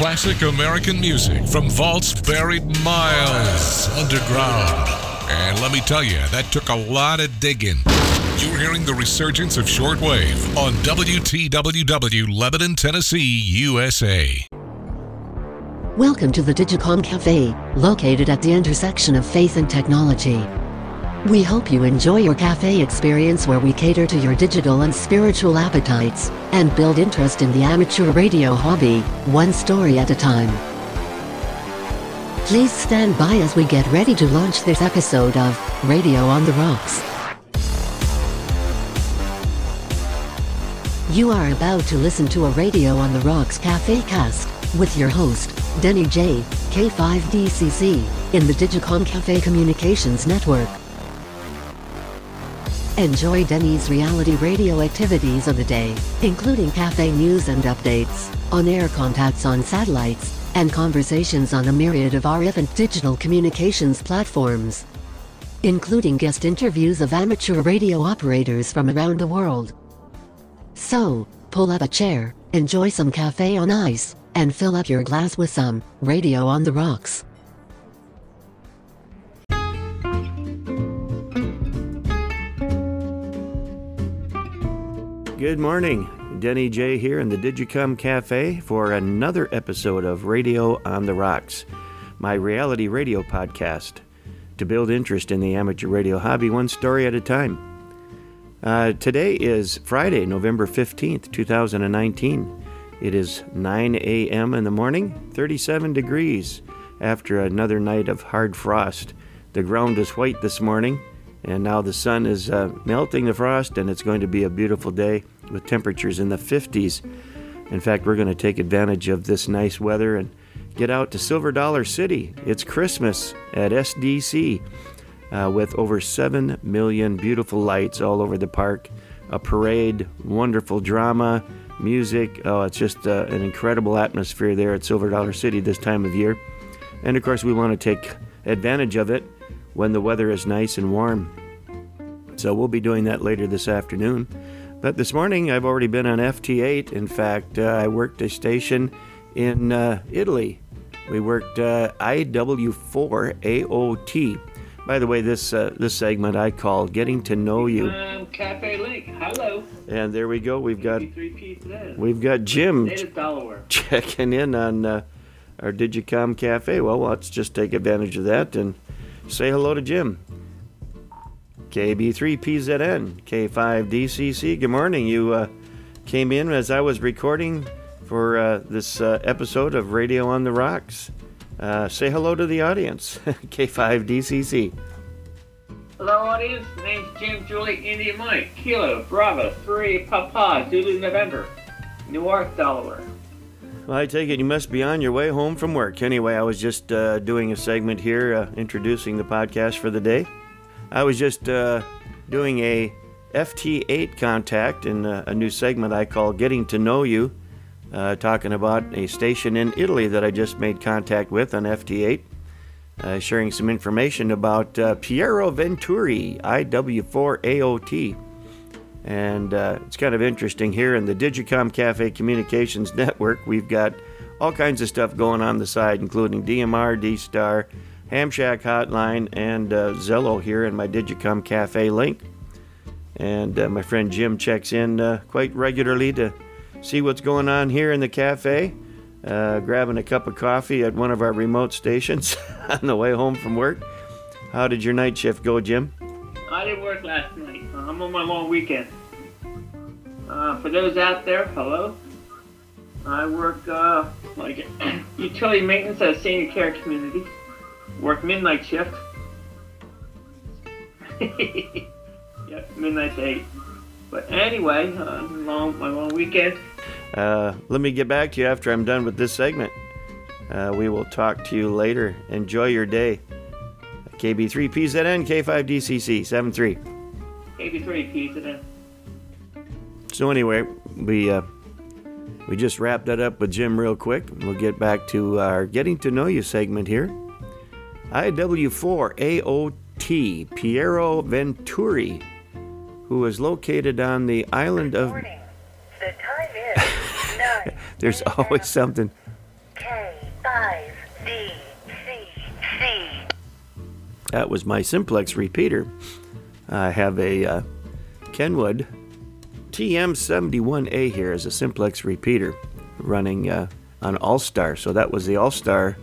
classic American music from vaults buried miles underground. And let me tell you, that took a lot of digging. You're hearing the resurgence of shortwave on WTWW Lebanon, Tennessee, USA. Welcome to the Digicom Cafe, located at the intersection of faith and technology. We hope you enjoy your cafe experience where we cater to your digital and spiritual appetites and build interest in the amateur radio hobby, one story at a time. Please stand by as we get ready to launch this episode of Radio on the Rocks. You are about to listen to a Radio on the Rocks Cafe cast with your host, Denny J, K5DCC, in the Digicom Cafe Communications Network. Enjoy Denny's reality radio activities of the day, including cafe news and updates, on-air contacts on satellites, and conversations on a myriad of RF and digital communications platforms, including guest interviews of amateur radio operators from around the world. So, pull up a chair, enjoy some cafe on ice, and fill up your glass with some radio on the rocks. Good morning. Denny J here in the Digicom Cafe for another episode of Radio on the Rocks, my reality radio podcast to build interest in the amateur radio hobby one story at a time. Uh, today is Friday, November 15th, 2019. It is 9 a.m. in the morning, 37 degrees after another night of hard frost. The ground is white this morning, and now the sun is uh, melting the frost, and it's going to be a beautiful day with temperatures in the 50s. In fact, we're going to take advantage of this nice weather and get out to Silver Dollar City. It's Christmas at SDC uh, with over 7 million beautiful lights all over the park, a parade, wonderful drama, music. Oh, it's just uh, an incredible atmosphere there at Silver Dollar City this time of year. And of course, we want to take advantage of it when the weather is nice and warm. So we'll be doing that later this afternoon. But this morning, I've already been on FT8. In fact, uh, I worked a station in uh, Italy. We worked uh, IW4AOT. By the way, this uh, this segment I call "Getting to Know You." Um, Cafe Link. Hello. And there we go. We've got we've got Jim checking in on uh, our Digicom Cafe. Well, let's just take advantage of that and say hello to Jim. KB3PZN, K5DCC. Good morning. You uh, came in as I was recording for uh, this uh, episode of Radio on the Rocks. Uh, say hello to the audience, K5DCC. Hello, audience. Name's Jim Julie India Mike. Kilo Bravo 3 Papa Zulu November. Newark, Delaware. I take it you must be on your way home from work. Anyway, I was just uh, doing a segment here, uh, introducing the podcast for the day. I was just uh, doing a FT8 contact in uh, a new segment I call Getting to Know You, uh, talking about a station in Italy that I just made contact with on FT8, uh, sharing some information about uh, Piero Venturi, IW4AOT. And uh, it's kind of interesting here in the Digicom Cafe Communications Network. We've got all kinds of stuff going on the side, including DMR, D Star, Ham Shack Hotline, and uh, Zello here in my Digicom Cafe link. And uh, my friend Jim checks in uh, quite regularly to see what's going on here in the cafe, uh, grabbing a cup of coffee at one of our remote stations on the way home from work. How did your night shift go, Jim? I didn't work last night. I'm on my long weekend. Uh, for those out there, hello. I work uh, like utility maintenance at a senior care community. Work midnight shift. yep, midnight to eight. But anyway, uh, long, my long weekend. Uh, let me get back to you after I'm done with this segment. Uh, we will talk to you later. Enjoy your day. KB3PZN, K5DCC, 73 maybe three. So anyway, we uh, we just wrapped that up with Jim real quick. We'll get back to our getting to know you segment here. IW4AOT Piero Venturi, who is located on the island of. The time is nine. There's always something. K5DC. That was my simplex repeater. I have a uh, Kenwood TM71A here as a simplex repeater running uh, on All Star. So that was the All Star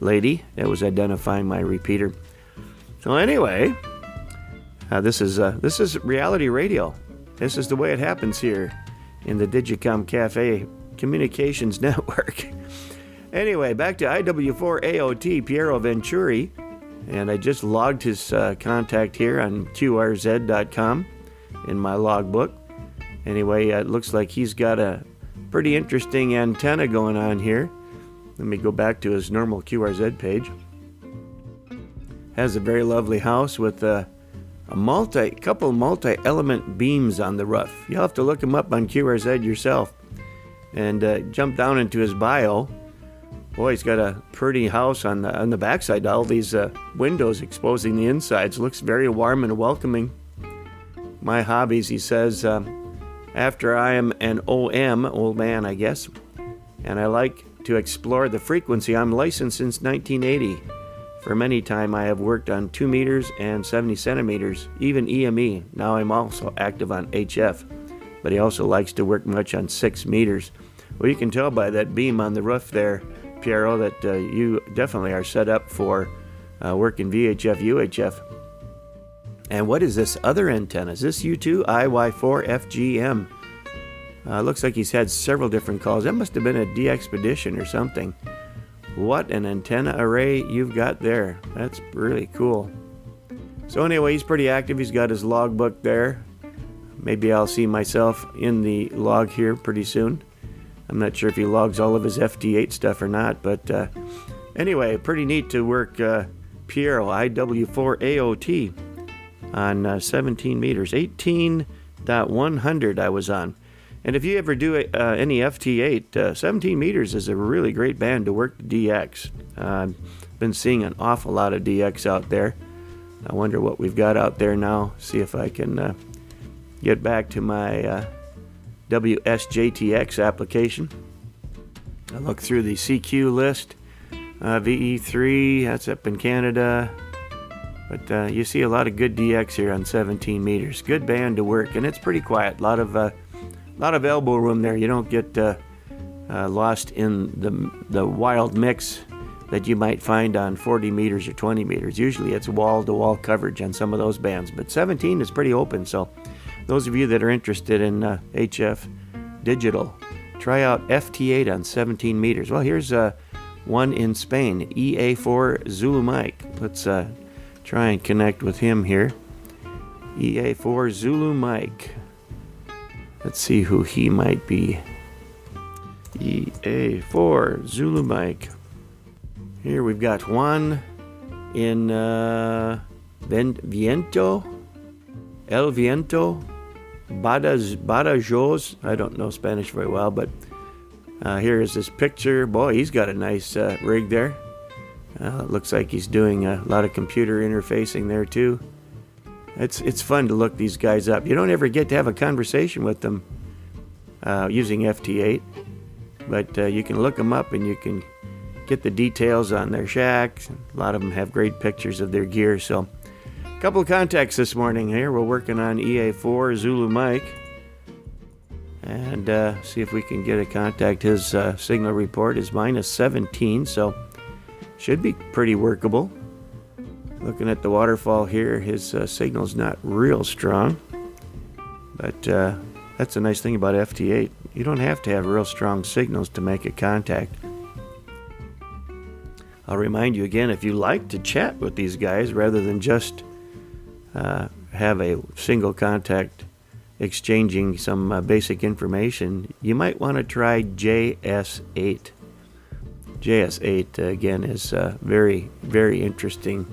lady that was identifying my repeater. So anyway, uh, this is uh, this is reality radio. This is the way it happens here in the Digicom Cafe Communications Network. anyway, back to IW4AOT Piero Venturi, and I just logged his uh, contact here on QRZ.com in my logbook. Anyway, it looks like he's got a pretty interesting antenna going on here. Let me go back to his normal QRZ page. Has a very lovely house with a, a multi, couple multi-element beams on the roof. You'll have to look him up on QRZ yourself and uh, jump down into his bio. Boy, he's got a pretty house on the on the backside. All these uh, windows exposing the insides looks very warm and welcoming. My hobbies, he says. Uh, after I am an OM, old man, I guess, and I like to explore the frequency. I'm licensed since 1980. For many time, I have worked on 2 meters and 70 centimeters, even EME. Now I'm also active on HF, but he also likes to work much on 6 meters. Well, you can tell by that beam on the roof there, Piero, that uh, you definitely are set up for uh, working VHF, UHF. And what is this other antenna? Is this U2 IY4FGM? Uh, looks like he's had several different calls. That must have been a DXpedition or something. What an antenna array you've got there. That's really cool. So, anyway, he's pretty active. He's got his logbook there. Maybe I'll see myself in the log here pretty soon. I'm not sure if he logs all of his FT8 stuff or not, but uh, anyway, pretty neat to work uh, Piero IW4AOT on uh, 17 meters. 18.100 I was on. And if you ever do uh, any FT8, uh, 17 meters is a really great band to work the DX. I've been seeing an awful lot of DX out there. I wonder what we've got out there now. See if I can uh, get back to my uh, WSJTX application. I look through the CQ list. Uh, VE3, that's up in Canada. But uh, you see a lot of good DX here on 17 meters. Good band to work, and it's pretty quiet. A lot of uh, lot of elbow room there. You don't get uh, uh, lost in the the wild mix that you might find on 40 meters or 20 meters. Usually it's wall-to-wall coverage on some of those bands, but 17 is pretty open. So those of you that are interested in HF uh, digital, try out FT8 on 17 meters. Well, here's uh, one in Spain, EA4 Zulu Mike. Let's uh, try and connect with him here. EA4 Zulu Mike. Let's see who he might be. EA4 Zulu Mike. Here we've got Juan in uh, Viento, El Viento, Badajoz. I don't know Spanish very well, but uh, here is this picture. Boy, he's got a nice uh, rig there. Uh, looks like he's doing a lot of computer interfacing there too. It's it's fun to look these guys up. You don't ever get to have a conversation with them uh, using FT8, but uh, you can look them up and you can get the details on their shacks. A lot of them have great pictures of their gear. So, couple of contacts this morning here. We're working on EA4 Zulu Mike, and uh, see if we can get a contact. His uh, signal report is minus 17, so should be pretty workable. Looking at the waterfall here, his uh, signal's not real strong. But uh, that's a nice thing about FT8. You don't have to have real strong signals to make a contact. I'll remind you again if you like to chat with these guys rather than just uh, have a single contact exchanging some uh, basic information, you might want to try JS8. JS8 uh, again is a very, very interesting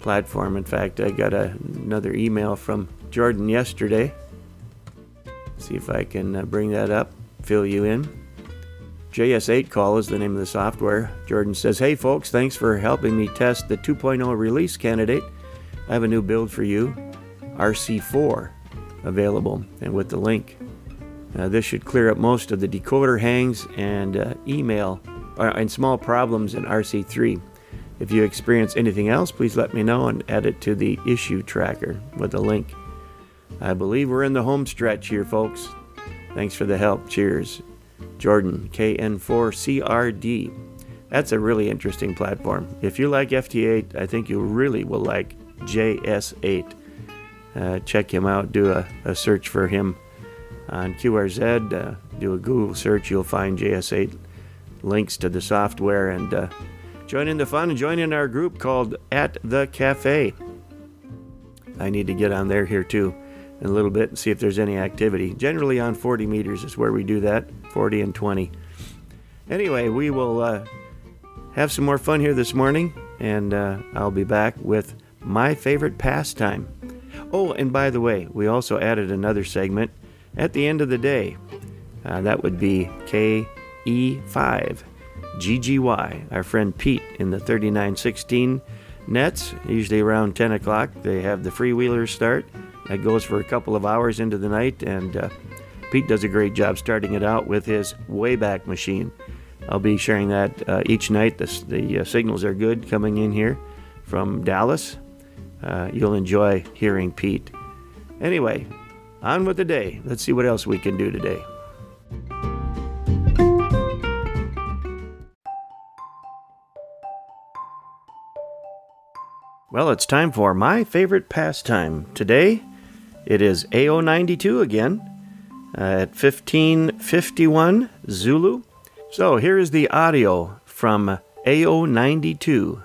platform. In fact, I got a, another email from Jordan yesterday. See if I can uh, bring that up, fill you in. JS8 Call is the name of the software. Jordan says, Hey folks, thanks for helping me test the 2.0 release candidate. I have a new build for you, RC4, available, and with the link. Uh, this should clear up most of the decoder hangs and uh, email uh, and small problems in RC3. If you experience anything else, please let me know and add it to the issue tracker with a link. I believe we're in the home stretch here, folks. Thanks for the help. Cheers. Jordan, KN4CRD. That's a really interesting platform. If you like FT8, I think you really will like JS8. Uh, check him out. Do a, a, search for him on QRZ. Uh, do a Google search. You'll find JS8 links to the software and uh, join in the fun and join in our group called At the Cafe. I need to get on there here too in a little bit and see if there's any activity. Generally on 40 meters is where we do that, 40 and 20. Anyway, we will uh, have some more fun here this morning, and uh, I'll be back with my favorite pastime. Oh, and by the way, we also added another segment at the end of the day. Uh, that would be KE5 GGY, our friend Pete in the 3916 nets, usually around 10 o'clock. They have the freewheelers start. That goes for a couple of hours into the night, and uh, Pete does a great job starting it out with his Wayback Machine. I'll be sharing that uh, each night. The, the uh, signals are good coming in here from Dallas. Uh, you'll enjoy hearing Pete. Anyway, on with the day. Let's see what else we can do today. Well, it's time for my favorite pastime. Today, it is AO92 again uh, at 1551 Zulu. So here is the audio from AO92,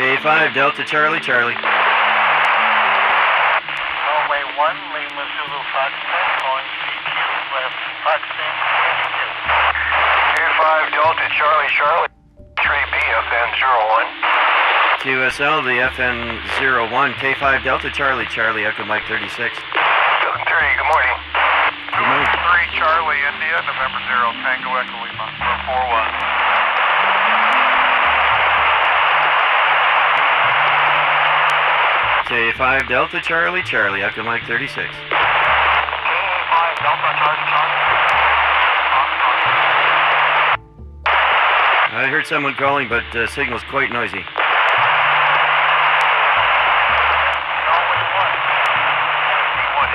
K5 Delta Charlie Charlie. Runway 1 Lima Zulu Foxtrot calling CQ left Foxtrot K5 Delta Charlie Charlie. 3B FN 01. QSL the FN 01 K5 Delta Charlie Charlie Echo Mike 36. 30, good morning. Good morning. 3 Charlie India, November 0, Tango Echo Lima, 41. K5 Delta Charlie Charlie Echo Mike 36. K5 Delta Charlie Charlie. I heard someone calling, but uh, signal's quite noisy. Runway 1. C1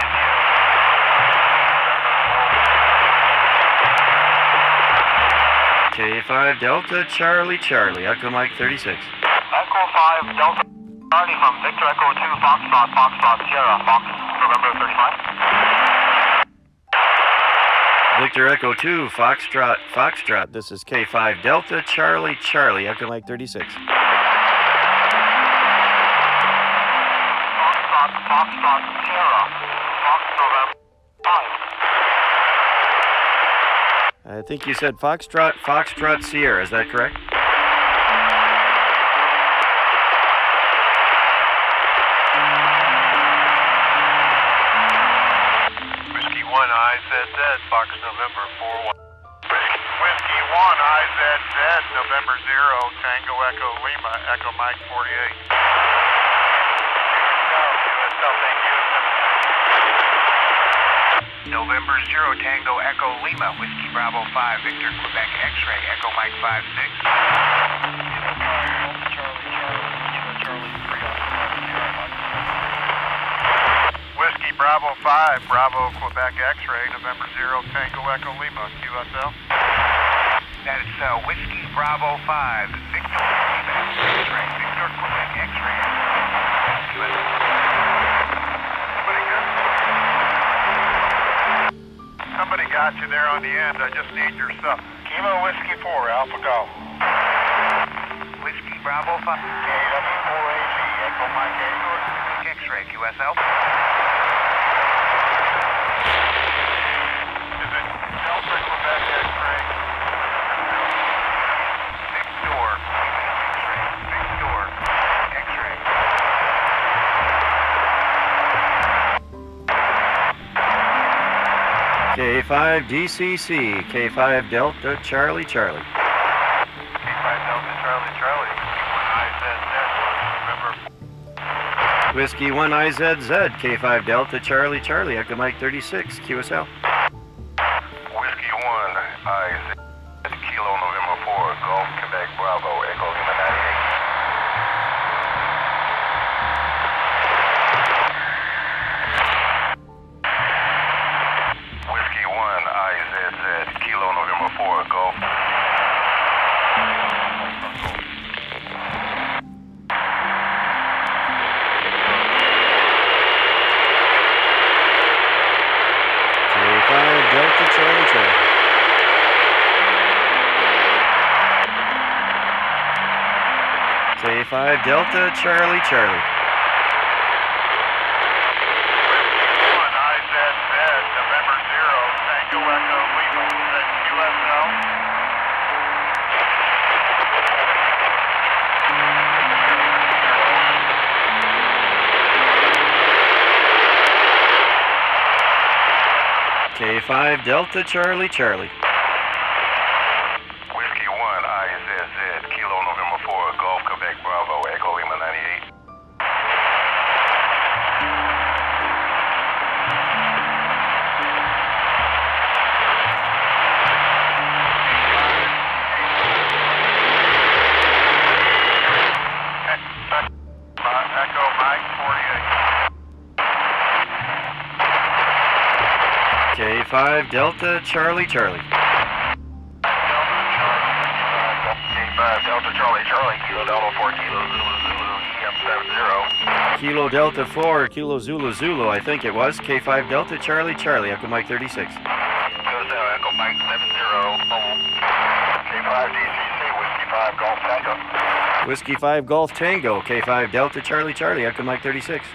India. K5 Delta Charlie Charlie Echo Mike 36. Echo 5 Delta Charlie from Victor Echo 2 Foxtrot Foxtrot Sierra Fox November 35. Victor Echo 2 Foxtrot Foxtrot. This is K5 Delta Charlie Charlie Echo Mike 36. Foxtrot Foxtrot Sierra Fox November 5. I think you said Foxtrot Foxtrot Sierra. Is that correct? Fox November 41. Whiskey 1 IZZ, November 0, Tango Echo Lima, Echo Mike 48. thank you. November 0, Tango Echo Lima, Whiskey Bravo 5, Victor Quebec X-Ray, Echo Mike 56. Whiskey Bravo 5, Bravo Quebec X-Ray, November 0, Tango Echo Lima, QSL. That's uh, Whiskey Bravo 5. Victor X-ray. Victor Quebec X-ray. Good. Somebody got you there on the end. I just need your stuff. Kilo Whiskey 4, Alpha Golf. Whiskey Bravo 5. KW4AG. Echo Mike Quebec X-ray. QSL. K5 DCC, K5 Delta Charlie Charlie. K5 Delta Charlie Charlie. Remember, Whiskey 1 IZZ, K5 Delta Charlie Charlie, Echo Mike 36, QSL. Delta Charlie Charlie. one IZZ, November 0, Tango Echo Lima. Is that K5 Delta Charlie Charlie. K5 Delta Charlie Charlie. K5 Delta Charlie Charlie, Kilo Delta 4 Kilo Zulu Zulu, EM70. Kilo Delta 4, Kilo Zulu Zulu, I think it was. K5 Delta Charlie Charlie, Echo Mike 36. Goes down, Echo Mike 70. K5 DCC, Whiskey 5 Golf Tango. Whiskey 5 Golf Tango, K5 Delta Charlie Charlie, Echo Mike 36.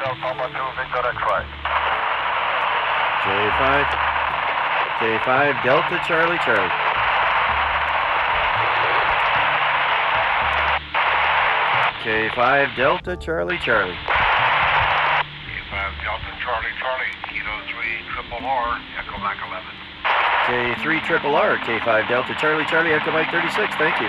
Hotel Papa 2, Victor X-Ray. K5. K5 Delta Charlie Charlie. K5 Delta Charlie Charlie. K5 Delta Charlie Charlie, Kilo 3 Triple R, Echo Mac 11. K3 Triple R, K5 Delta Charlie Charlie, Echo Mike 36. Thank you.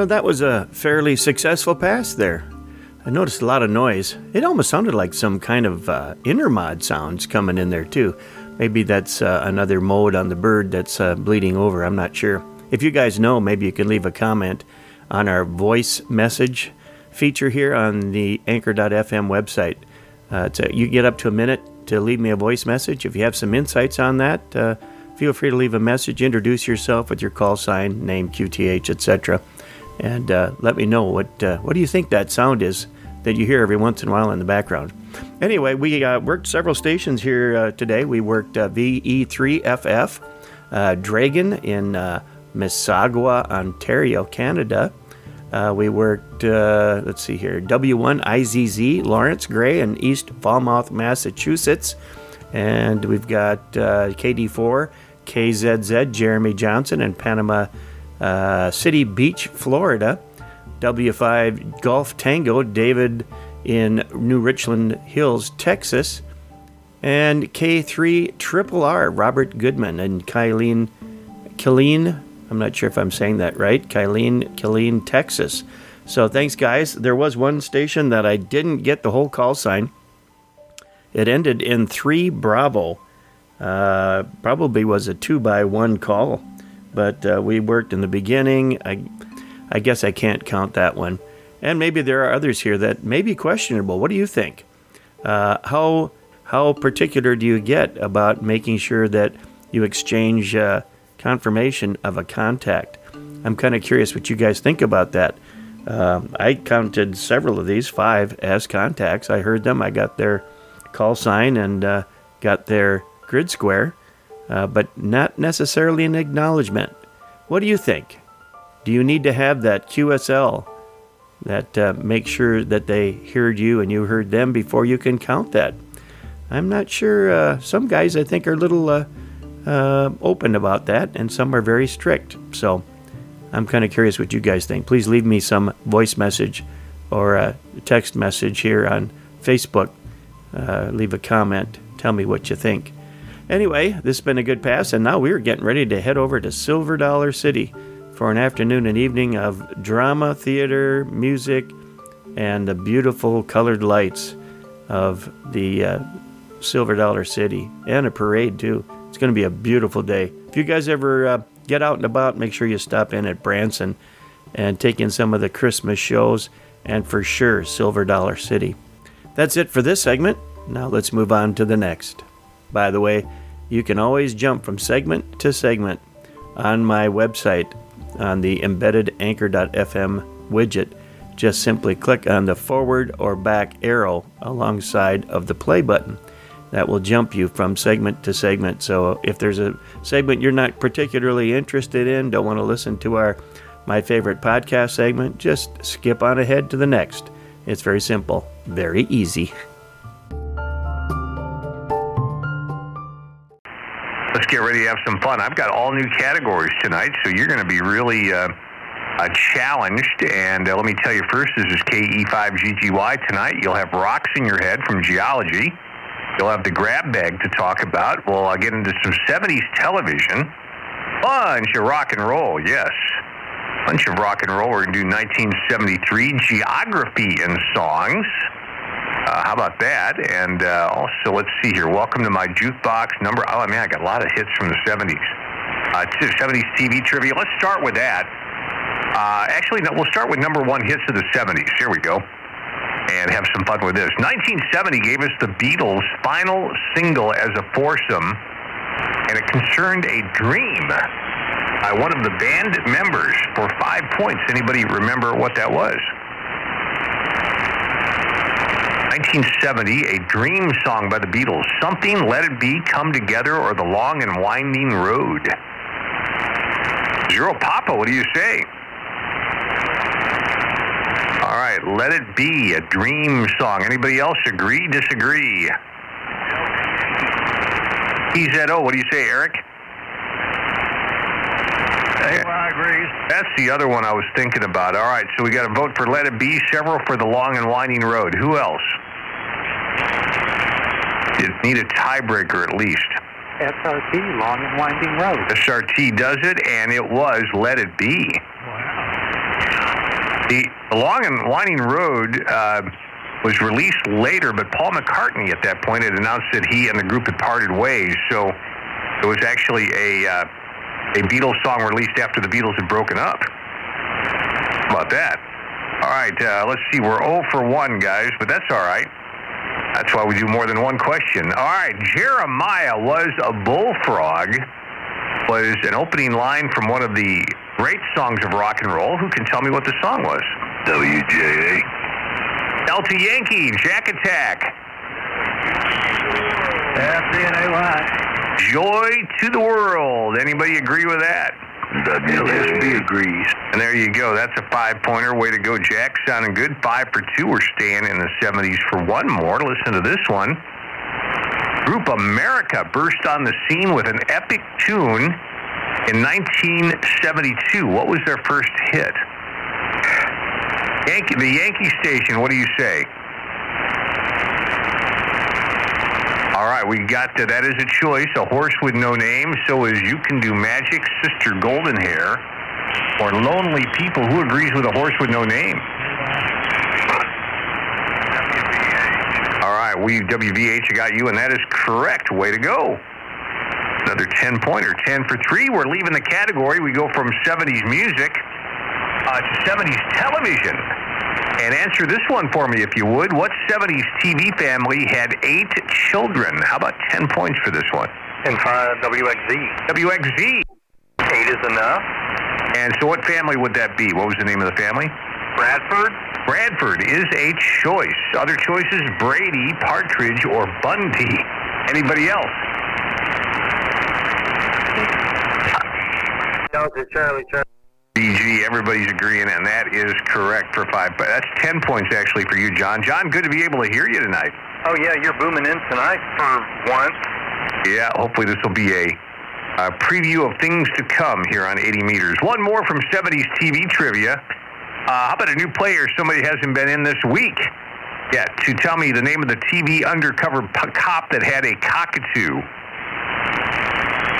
So that was a fairly successful pass there. I noticed a lot of noise. It almost sounded like some kind of uh, intermod sounds coming in there too. Maybe that's uh, another mode on the bird that's uh, bleeding over. I'm not sure. If you guys know, maybe you can leave a comment on our voice message feature here on the Anchor.fm website. Uh, a, you get up to a minute to leave me a voice message. If you have some insights on that, uh, feel free to leave a message. Introduce yourself with your call sign, name, QTH, etc and uh, let me know what uh, what do you think that sound is that you hear every once in a while in the background. Anyway, we uh, worked several stations here uh, today. We worked uh, VE3FF, uh, Dragon in Mississauga, Ontario, Canada. we worked, let's see here, W1IZZ, Lawrence Gray in East Falmouth, Massachusetts. And we've got KD4, KZZ, Jeremy Johnson in Panama, uh, City Beach, Florida. W5 Golf Tango, David in New Richland Hills, Texas. And K3 Triple R, Robert Goodman and Kylene, Kylene, I'm not sure if I'm saying that right, Kylene, Kylene, Texas. So thanks, guys. There was one station that I didn't get the whole call sign. It ended in 3 Bravo. Uh, probably was a 2 by 1 call but uh, we worked in the beginning. I, I guess I can't count that one. And maybe there are others here that may be questionable. What do you think? Uh, how how particular do you get about making sure that you exchange uh, confirmation of a contact? I'm kind of curious what you guys think about that. Um, I counted several of these, five as contacts. I heard them. I got their call sign and uh, got their grid square uh, but not necessarily an acknowledgement. What do you think? Do you need to have that QSL that uh, makes sure that they heard you and you heard them before you can count that? I'm not sure. Uh, some guys, I think, are a little uh, uh, open about that, and some are very strict. So I'm kind of curious what you guys think. Please leave me some voice message or a text message here on Facebook. Uh, leave a comment. Tell me what you think. Anyway, this has been a good pass, and now we're getting ready to head over to Silver Dollar City for an afternoon and evening of drama, theater, music, and the beautiful colored lights of the uh, Silver Dollar City, and a parade too. It's going to be a beautiful day. If you guys ever uh, get out and about, make sure you stop in at Branson and take in some of the Christmas shows, and for sure, Silver Dollar City. That's it for this segment. Now let's move on to the next. By the way, you can always jump from segment to segment on my website on the embedded anchor.fm widget. Just simply click on the forward or back arrow alongside of the play button. That will jump you from segment to segment. So if there's a segment you're not particularly interested in, don't want to listen to our my favorite podcast segment, just skip on ahead to the next. It's very simple, very easy. get ready to have some fun. I've got all new categories tonight, so you're going to be really uh, uh, challenged. And uh, let me tell you first, this is KE5GGY tonight. You'll have rocks in your head from geology. You'll have the grab bag to talk about. We'll uh, get into some 70s television. Bunch of rock and roll, yes. Bunch of rock and roll. We're going to do 1973 geography and songs. Uh, how about that? And uh, also, let's see here. Welcome to my jukebox number. Oh, man, I got a lot of hits from the 70s. Uh, 70s TV trivia. Let's start with that. Uh, actually, no, we'll start with number one hits of the 70s. Here we go. And have some fun with this. 1970 gave us the Beatles' final single as a foursome, and it concerned a dream by one of the band members for five points. Anybody remember what that was? 1970, a dream song by the Beatles. Something, Let It Be, Come Together, or The Long and Winding Road. Zero Papa, what do you say? All right, Let It Be, a dream song. Anybody else agree, disagree? EZO, oh, what do you say, Eric? That's the other one I was thinking about. All right, so we got a vote for Let It Be, several for The Long and Winding Road. Who else? You need a tiebreaker at least. SRT, Long and Winding Road. SRT does it, and it was Let It Be. Wow. The Long and Winding Road uh, was released later, but Paul McCartney at that point had announced that he and the group had parted ways. So it was actually a uh, a Beatles song released after the Beatles had broken up. How about that? All right, uh, let's see. We're 0 for 1, guys, but that's all right. That's why we do more than one question. All right, Jeremiah was a bullfrog, was an opening line from one of the great songs of rock and roll. Who can tell me what the song was? WJA. Delta Yankee, Jack Attack. FDNAY. Joy to the world. Anybody agree with that? WSB agrees. And there you go. That's a five pointer. Way to go, Jack. Sounding good. Five for two. We're staying in the 70s for one more. Listen to this one. Group America burst on the scene with an epic tune in 1972. What was their first hit? Yankee, the Yankee station. What do you say? All right, we got that. That is a choice. A horse with no name. So is You Can Do Magic, Sister Golden Hair, or Lonely People. Who agrees with a horse with no name? All right, we WVH got you, and that is correct. Way to go. Another 10 pointer, 10 for 3. We're leaving the category. We go from 70s music uh, to 70s television. And answer this one for me, if you would. What 70s TV family had eight children? How about 10 points for this one? And five uh, WXZ. WXZ. Eight is enough. And so what family would that be? What was the name of the family? Bradford. Bradford is a choice. Other choices, Brady, Partridge, or Bundy. Anybody else? Delta Charlie Charlie. Everybody's agreeing, and that is correct for five. But that's 10 points actually for you, John. John, good to be able to hear you tonight. Oh yeah, you're booming in tonight for once. Yeah, hopefully this will be a, a preview of things to come here on 80 meters. One more from 70s TV trivia. Uh, how about a new player somebody hasn't been in this week yet to tell me the name of the TV undercover p- cop that had a cockatoo?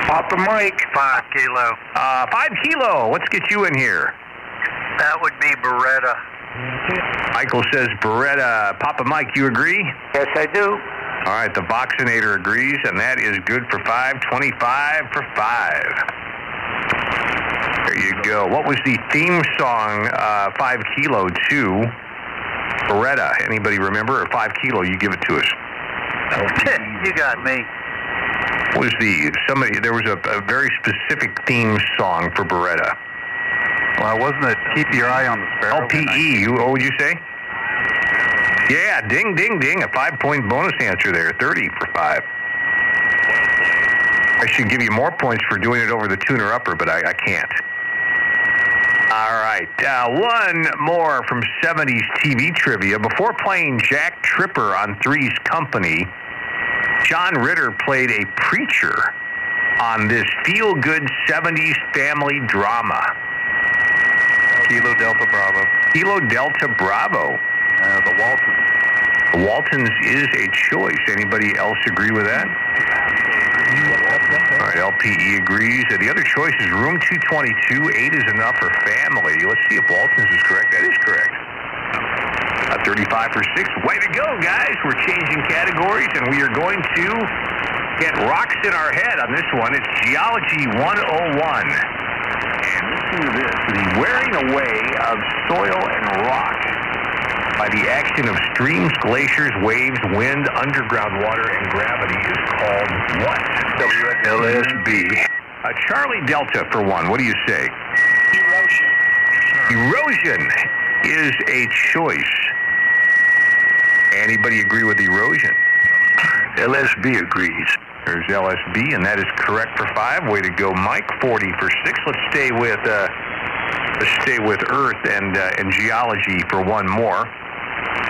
Papa Mike. Five kilo. Uh, five kilo. Let's get you in here. That would be Baretta. Michael says Baretta. Papa Mike, you agree? Yes, I do. All right, the Boxinator agrees, and that is good for five. 25 for five. There you go. What was the theme song, uh, Five Kilo, 2? Baretta? Anybody remember? Or Five Kilo, you give it to us. you got me. What was the, somebody, there was a, a very specific theme song for Baretta. Well, wasn't it Keep Your Eye on the Sparrow? LPE, you, what would you say? Yeah, ding, ding, ding. A five point bonus answer there. 30 for five. I should give you more points for doing it over the tuner upper, but I, I can't. All right. Uh, one more from 70s TV trivia. Before playing Jack Tripper on Three's Company, John Ritter played a preacher on this feel good 70s family drama. Kilo Delta Bravo. Kilo Delta Bravo. Uh, the Waltons. Waltons is a choice. Anybody else agree with that? All right, LPE agrees. Uh, the other choice is room 222. Eight is enough for family. Let's see if Waltons is correct. That is correct. Uh, 35 for six. Way to go, guys. We're changing categories, and we are going to get rocks in our head on this one. It's Geology 101. And listen to this. The wearing away of soil and rock by the action of streams, glaciers, waves, wind, underground water, and gravity is called what? WLSB. Uh, Charlie Delta for one. What do you say? Erosion. Erosion is a choice. Anybody agree with erosion? LSB agrees. There's LSB, and that is correct for five. Way to go, Mike. 40 for six. Let's stay with uh, let's stay with Earth and uh, and geology for one more.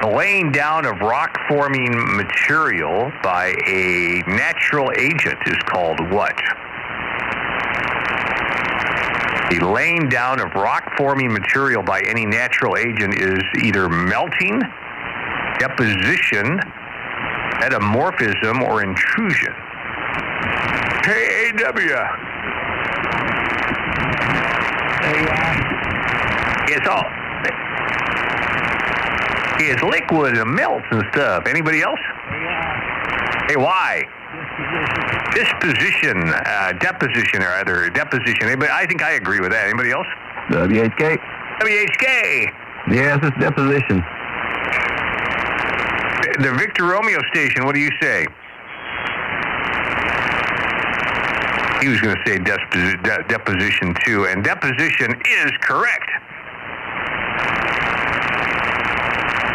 The laying down of rock forming material by a natural agent is called what? The laying down of rock forming material by any natural agent is either melting, deposition, metamorphism, or intrusion. KAW. It's all. It's liquid and melts and stuff. Anybody else? Hey, why? Disposition, uh, deposition, or either deposition. Anybody, I think I agree with that. Anybody else? WHK? WHK. Yes, it's deposition. The Victor Romeo station, what do you say? He was going to say deposi- de- deposition too, and deposition is correct.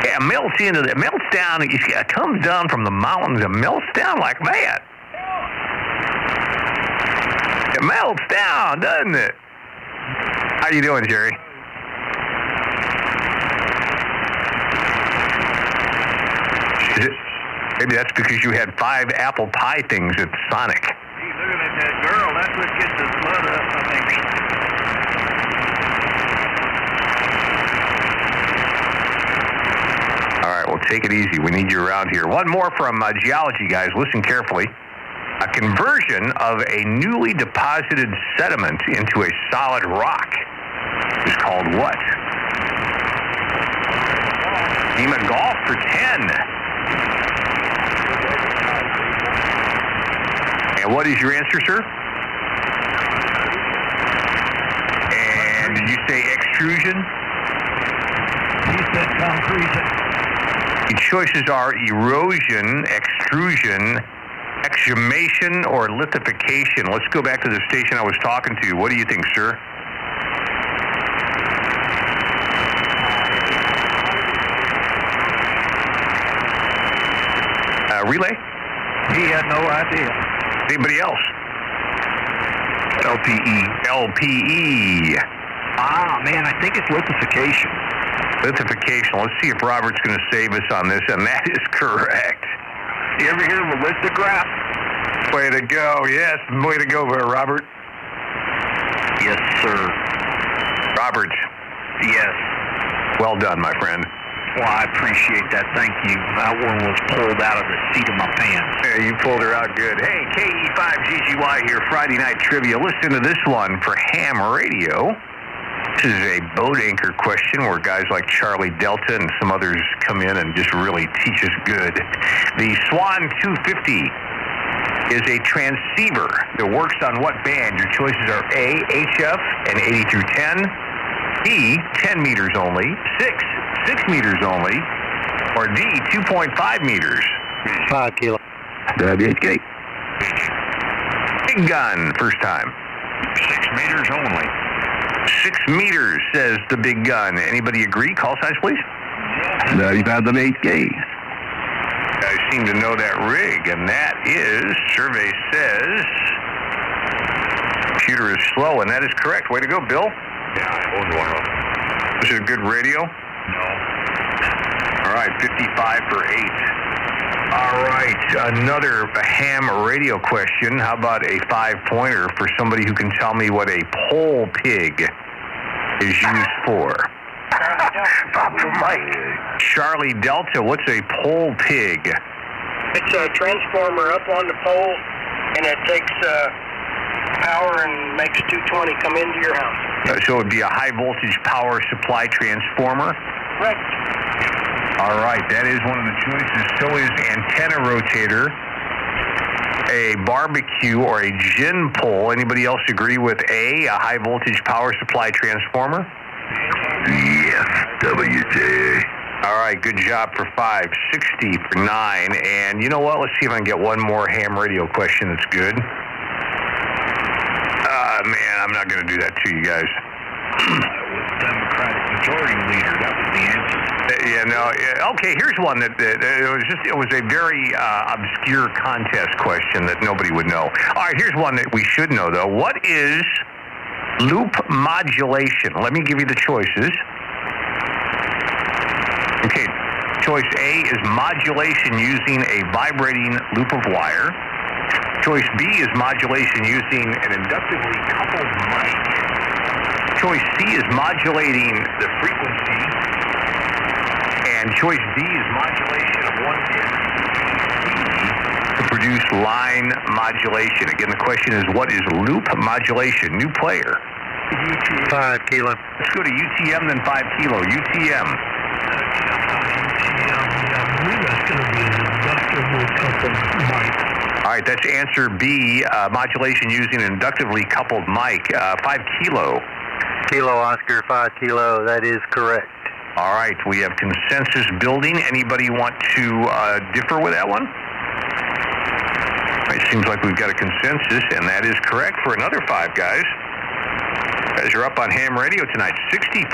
Yeah, it melts into the, it melts down. It it comes down from the mountains and melts down like that. Melts down, doesn't it? How you doing, Jerry? It, maybe that's because you had five apple pie things at Sonic. Gee, looking at that girl, that's what gets the blood up, I think. All right, well, take it easy. We need you around here. One more from uh, geology, guys. Listen carefully. A conversion of a newly deposited sediment into a solid rock is called what? Of golf for 10. And what is your answer, sir? And did you say extrusion? He said concrete. The choices are erosion, extrusion, exhumation, or lithification. Let's go back to the station I was talking to. What do you think, sir? Uh, relay? He had no idea. Anybody else? LPE. LPE. Ah, man, I think it's lithification. Lithification. Let's see if Robert's going to save us on this, and that is correct. You ever hear of a lithograph? Way to go. Yes, way to go, uh, Robert. Yes, sir. Robert, Yes. well done, my friend. Well, I appreciate that. Thank you. That one was pulled out of the seat of my pants. Yeah, you pulled her out good. Hey, KE5GGY here, Friday Night Trivia. Listen to this one for ham radio. This is a boat anchor question where guys like Charlie Delta and some others come in and just really teach us good. The Swan 250 is a transceiver that works on what band? Your choices are A, HF and 80 through 10, B, 10 meters only, 6, 6 meters only, or D, 2.5 meters. Five kilo. WHK. Big gun, first time. Six meters only. Six meters, says the big gun. Anybody agree? Call signs, please. WHK. Guys seem to know that rig, and that is, survey says, computer is slow, and that is correct. Way to go, Bill. Yeah, I owned one of them. Is it a good radio? No. All right, 55 for 8. All right, another ham radio question. How about a five pointer for somebody who can tell me what a pole pig is used for? Mike. Charlie Delta, what's a pole pig? It's a transformer up on the pole, and it takes uh, power and makes 220 come into your house. Uh, so it would be a high voltage power supply transformer. Right. All right, that is one of the choices. So is antenna rotator, a barbecue, or a gin pole. Anybody else agree with A, a high voltage power supply transformer? Yes, WJ. All right, good job for five. 60 for nine. And you know what? Let's see if I can get one more ham radio question that's good. Ah, man, I'm not going to do that to you guys. Democratic majority leader. That was the answer. No. yeah, Okay, here's one that, that it was just it was a very uh, obscure contest question that nobody would know. All right, here's one that we should know though. What is loop modulation? Let me give you the choices. Okay, choice A is modulation using a vibrating loop of wire. Choice B is modulation using an inductively coupled mic. Choice C is modulating the frequency and choice D is modulation of one bit to produce line modulation. Again, the question is, what is loop modulation? New player. UTM. Five kilo. Let's go to UTM, then five kilo. UTM. All right, that's answer B, uh, modulation using an inductively coupled mic, uh, 5 kilo. Kilo Oscar, 5 kilo, that is correct. All right, we have consensus building. Anybody want to uh, differ with that one? It seems like we've got a consensus, and that is correct for another five guys. Guys are up on ham radio tonight, 65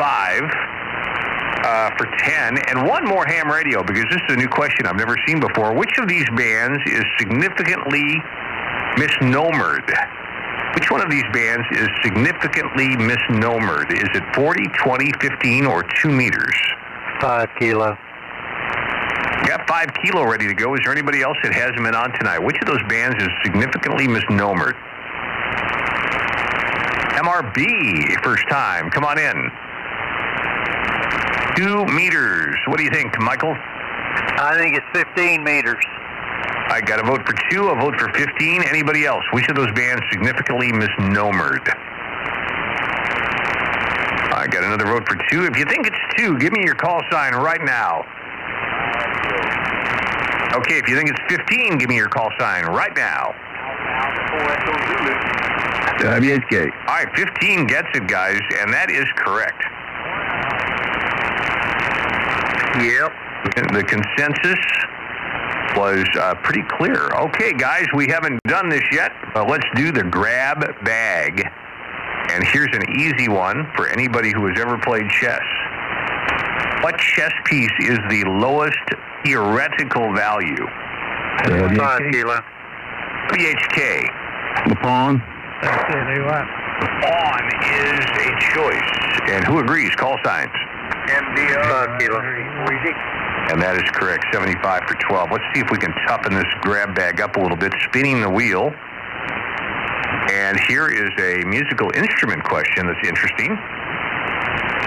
uh, for 10, and one more ham radio because this is a new question I've never seen before. Which of these bands is significantly misnomered? Which one of these bands is significantly misnomered? Is it 40, 20, 15, or 2 meters? 5 kilo. Got 5 kilo ready to go. Is there anybody else that hasn't been on tonight? Which of those bands is significantly misnomered? MRB, first time. Come on in. 2 meters. What do you think, Michael? I think it's 15 meters. I got a vote for 2, a vote for 15. Anybody else? Which of those bands significantly misnomered? I got another vote for 2. If you think it's 2, give me your call sign right now. Okay, if you think it's 15, give me your call sign right now. WHK. All right, 15 gets it, guys, and that is correct. Yep. The consensus was uh, pretty clear. Okay, guys, we haven't done this yet, but let's do the grab bag. And here's an easy one for anybody who has ever played chess. What chess piece is the lowest theoretical value? 5 kilo. BHK. The pawn. That's it, they want. Pawn is a choice. And who agrees? Call signs. MDR. 5 kilo. And that is correct, 75 for 12. Let's see if we can toughen this grab bag up a little bit. Spinning the wheel. And here is a musical instrument question that's interesting.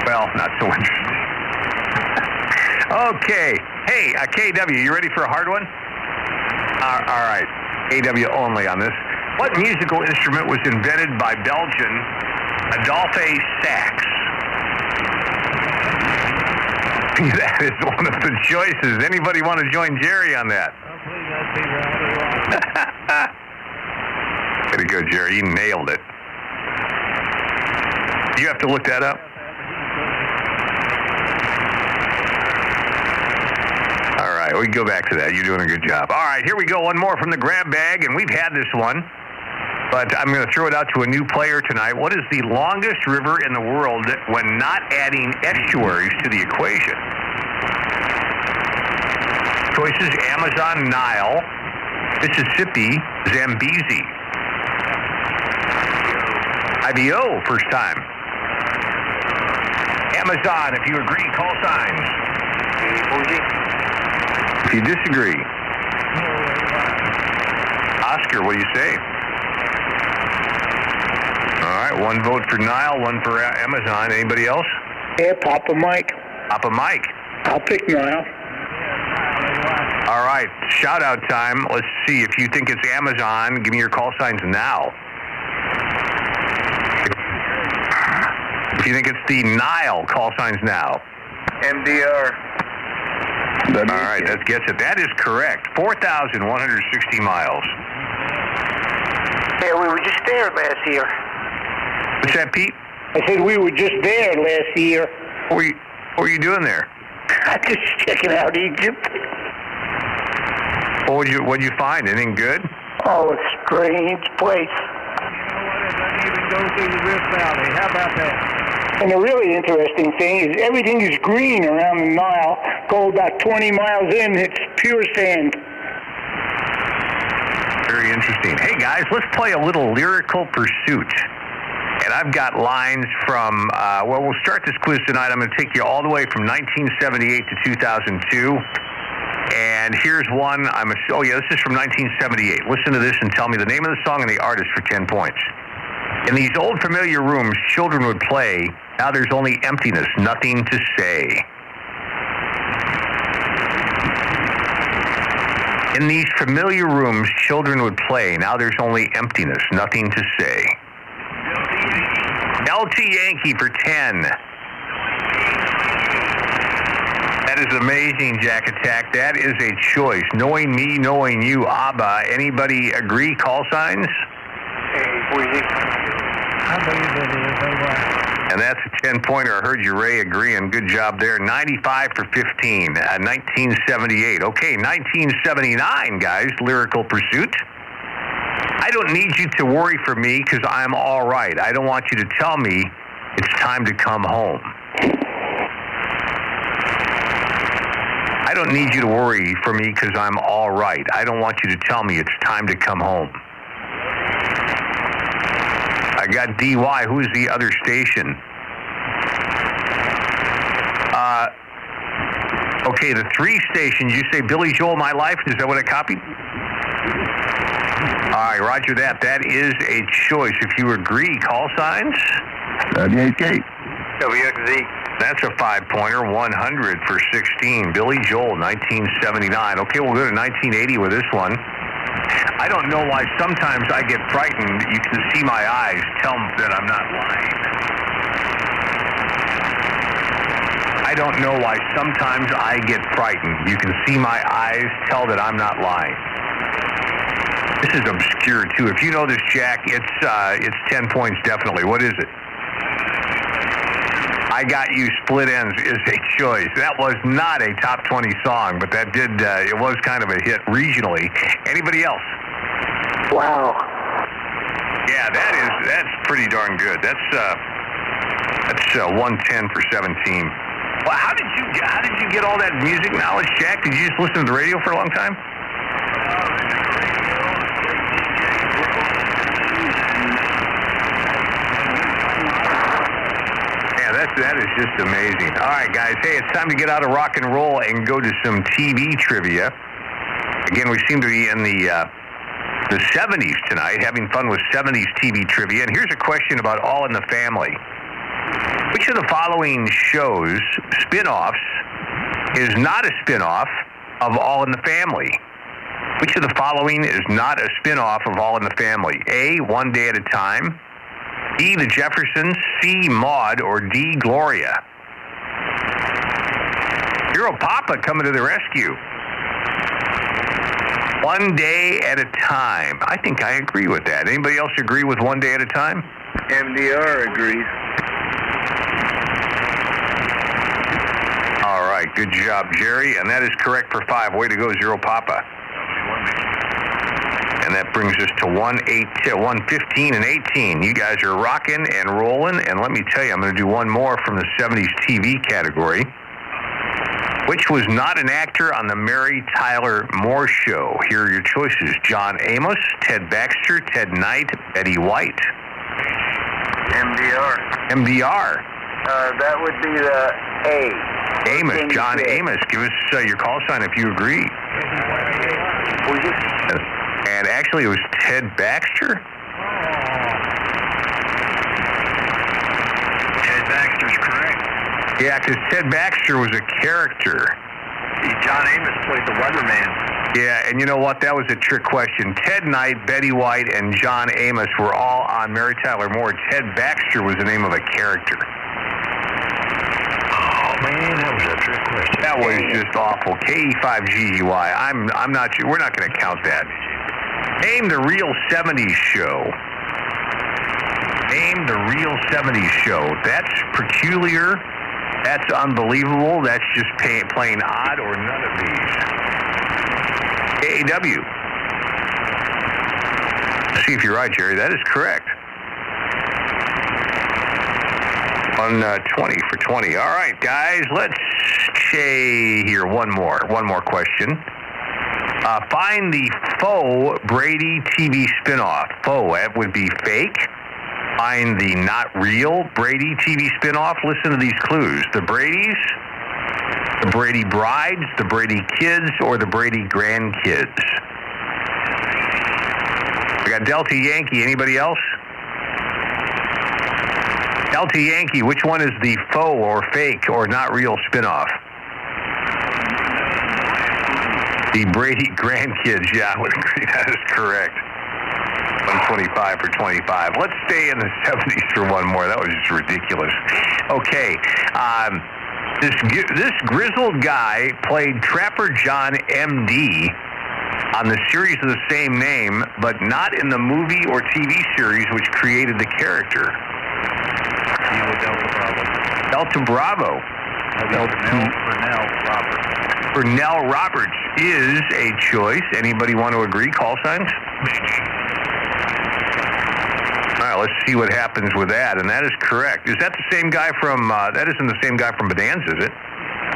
Well, not so interesting. okay. Hey, uh, KW, you ready for a hard one? Uh, all right. AW only on this. What musical instrument was invented by Belgian Adolphe Sax? That is one of the choices. Anybody want to join Jerry on that? Way to go, Jerry. You nailed it. Do You have to look that up. All right, we can go back to that. You're doing a good job. All right, here we go. One more from the grab bag, and we've had this one, but I'm going to throw it out to a new player tonight. What is the longest river in the world when not adding estuaries to the equation? Choices Amazon, Nile, Mississippi, Zambezi. IBO, first time. Amazon, if you agree, call signs. If you disagree. Oscar, what do you say? All right, one vote for Nile, one for Amazon. Anybody else? Yeah, Papa Mike. Papa Mike. I'll pick Nile. All right, shout out time. Let's see if you think it's Amazon. Give me your call signs now. If you think it's the Nile, call signs now. MDR. All right, that gets it. That is correct. 4,160 miles. Yeah, we were just there last year. What's that, Pete? I said we were just there last year. What were you, what were you doing there? I just checking out Egypt. What would you What'd you find? Anything good? Oh, a strange place. You know what? I even go through the Rift Valley. How about that? And the really interesting thing is everything is green around the Nile. Go about 20 miles in, it's pure sand. Very interesting. Hey guys, let's play a little lyrical pursuit. And I've got lines from, uh, well, we'll start this quiz tonight. I'm going to take you all the way from 1978 to 2002. And here's one. I'm a, oh yeah, this is from 1978. Listen to this and tell me the name of the song and the artist for 10 points. In these old familiar rooms, children would play. Now there's only emptiness, nothing to say. In these familiar rooms, children would play. Now there's only emptiness, nothing to say. LT Yankee for 10. That is amazing, Jack Attack. That is a choice. Knowing me, knowing you, Abba. Anybody agree? Call signs? And that's a 10 pointer. I heard you, Ray, agreeing. Good job there. 95 for 15. Uh, 1978. Okay, 1979, guys. Lyrical Pursuit. I don't need you to worry for me because I'm all right. I don't want you to tell me it's time to come home. I don't need you to worry for me because I'm all right. I don't want you to tell me it's time to come home. I got DY. Who's the other station? Uh, okay, the three stations. You say Billy Joel, My Life. Is that what I copied? All right, Roger that. That is a choice. If you agree, call signs. 98K. WXZ. That's a five pointer, 100 for 16. Billy Joel, 1979. Okay, we'll go to 1980 with this one. I don't know why sometimes I get frightened. You can see my eyes tell me that I'm not lying. I don't know why sometimes I get frightened. You can see my eyes tell that I'm not lying. This is obscure too. If you know this, Jack, it's uh, it's 10 points definitely. What is it? I Got You Split Enz is a choice. That was not a top 20 song, but that did, uh, it was kind of a hit regionally. Anybody else? Wow. Yeah, that is, that's pretty darn good. That's, uh, that's uh, 110 for 17. Well, how did you, how did you get all that music knowledge, Jack? Did you just listen to the radio for a long time? That's that is just amazing. All right, guys. Hey, it's time to get out of rock and roll and go to some TV trivia. Again, we seem to be in the uh, the 70s tonight, having fun with 70s TV trivia. And here's a question about All in the Family. Which of the following shows spin-offs is not a spin-off of All in the Family? Which of the following is not a spin-off of All in the Family? A, One Day at a Time. B, The Jeffersons. C, Maude. Or D, Gloria. Hero Papa coming to the rescue. One day at a time. I think I agree with that. Anybody else agree with one day at a time? MDR agrees. All right, good job, Jerry. And that is correct for five. Way to go, Zero Papa. That brings us to 1, 8, 115 and 18. You guys are rocking and rolling. And let me tell you, I'm going to do one more from the 70s TV category. Which was not an actor on the Mary Tyler Moore Show? Here are your choices John Amos, Ted Baxter, Ted Knight, Betty White. MDR. MDR. Uh, that would be the A. Amos, John Amos. Give us uh, your call sign if you agree. And actually, it was Ted Baxter. Ted Baxter's correct. Yeah, because Ted Baxter was a character. John Amos played the weatherman. Yeah, and you know what? That was a trick question. Ted Knight, Betty White, and John Amos were all on Mary Tyler Moore. Ted Baxter was the name of a character. Oh man, that was a trick question. That was just awful. KE5GGY. I'm I'm not we're not going to count that. Name the real 70s show. Name the real 70s show. That's peculiar. That's unbelievable. That's just pay, plain odd or none of these. AAW. See if you're right, Jerry. That is correct. On uh, 20 for 20. All right, guys, let's say here one more. One more question. Uh, find the faux Brady TV spinoff. Faux, that would be fake. Find the not real Brady TV spinoff. Listen to these clues. The Brady's, the Brady Brides, the Brady Kids, or the Brady Grandkids. We got Delta Yankee. Anybody else? Delta Yankee, which one is the faux or fake or not real spinoff? The Brady grandkids, yeah, I would agree. That is correct. 125 for 25. Let's stay in the 70s for one more. That was just ridiculous. Okay. Um, This this grizzled guy played Trapper John M.D. on the series of the same name, but not in the movie or TV series which created the character. Delta Bravo. Delta Bravo. Pernell, Pernell Pernell Roberts is a choice. Anybody want to agree? Call signs? All right, let's see what happens with that. And that is correct. Is that the same guy from, uh, that isn't the same guy from Bonanza, is it?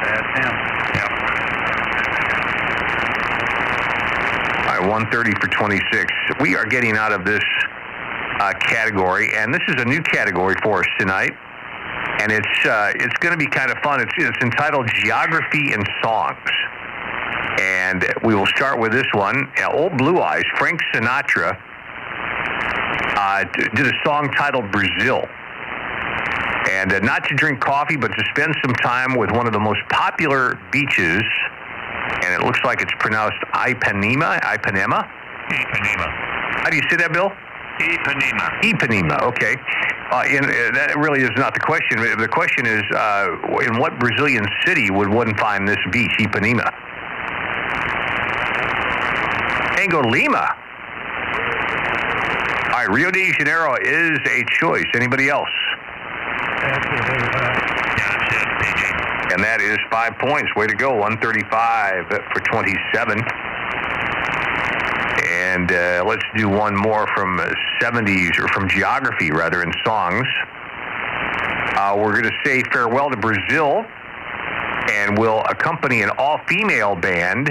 That's him. Yep. All right, 130 for 26. We are getting out of this uh, category, and this is a new category for us tonight. And it's uh, it's going to be kind of fun. It's, it's entitled Geography and Songs. And we will start with this one. Uh, Old Blue Eyes, Frank Sinatra, uh, did a song titled Brazil. And uh, not to drink coffee, but to spend some time with one of the most popular beaches. And it looks like it's pronounced Ipanema. Ipanema? Ipanema. How do you say that, Bill? Ipanema. Ipanema, okay. Uh, in, uh, that really is not the question. The question is, uh, in what Brazilian city would one find this beach, Ipanema? Tango Lima. All right, Rio de Janeiro is a choice. Anybody else? And that is five points. Way to go. 135 for 27. And uh, let's do one more from uh, 70s, or from geography, rather, in songs. Uh, we're going to say farewell to Brazil, and we'll accompany an all female band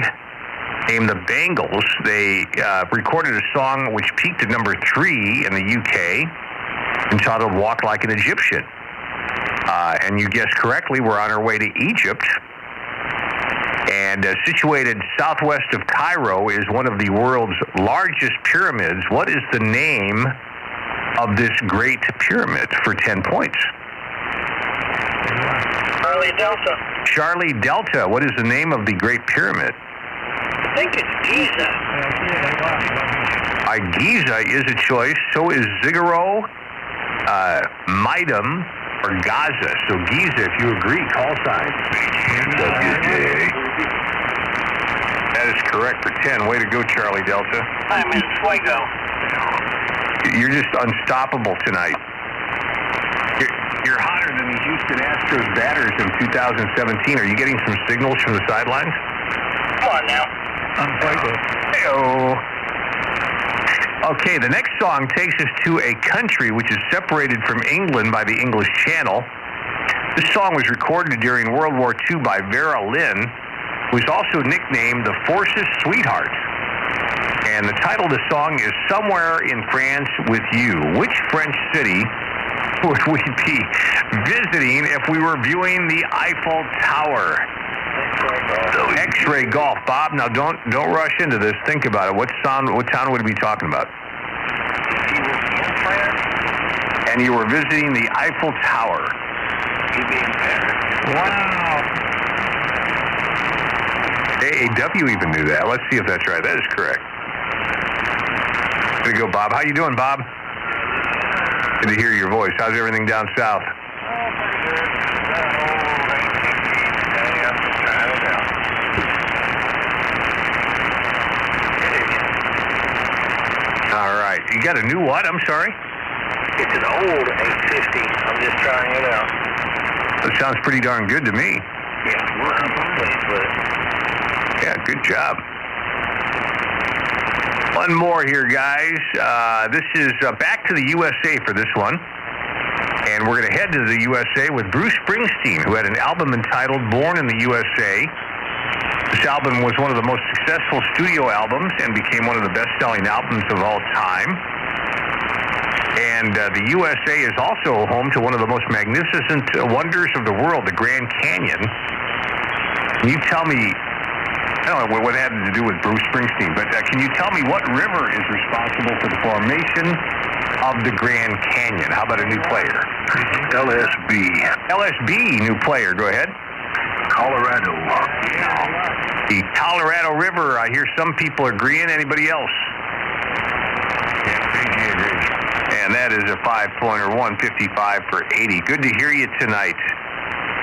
named the Bangles. They uh, recorded a song which peaked at number three in the UK entitled Walk Like an Egyptian. Uh, and you guessed correctly, we're on our way to Egypt. And uh, situated southwest of Cairo is one of the world's largest pyramids. What is the name of this great pyramid for 10 points? Charlie Delta. Charlie Delta. What is the name of the great pyramid? I think it's Giza. Uh, Giza is a choice. So is Ziggurat, uh, Meidum, or Gaza. So Giza, if you agree, call sign. WJ. That is correct for 10. Way to go, Charlie Delta. I'm in Fuego. You're just unstoppable tonight. You're, you're hotter than the Houston Astros batters in 2017. Are you getting some signals from the sidelines? Come on now. Hey-oh. Okay, the next song takes us to a country which is separated from England by the English Channel. This song was recorded during World War II by Vera Lynn, who is also nicknamed the Forces Sweetheart. And the title of the song is Somewhere in France with You. Which French city would we be visiting if we were viewing the Eiffel Tower? X-ray golf, Bob. Now don't don't rush into this. Think about it. What sound? What town would we be talking about? And you were visiting the Eiffel Tower. Wow. AAW even knew that. Let's see if that's right. That is correct. Good to go, Bob. How you doing, Bob? Good to hear your voice. How's everything down south? All right. You got a new what? I'm sorry. It's an old 850. I'm just trying it out. That sounds pretty darn good to me. Yeah, I'm pleased with it. Yeah, good job. One more here, guys. Uh, this is uh, back to the USA for this one. And we're going to head to the USA with Bruce Springsteen, who had an album entitled Born in the USA. This album was one of the most successful studio albums and became one of the best-selling albums of all time. And uh, the USA is also home to one of the most magnificent wonders of the world, the Grand Canyon. Can you tell me, I don't know what- it had to do with Bruce Springsteen, but uh, can you tell me what river is responsible for the formation of the Grand Canyon? How about a new player? LSB. LSB, new player. Go ahead. Colorado. The Colorado River. I hear some people agreeing. Anybody else? And that is a five-pointer, 155 for 80. Good to hear you tonight.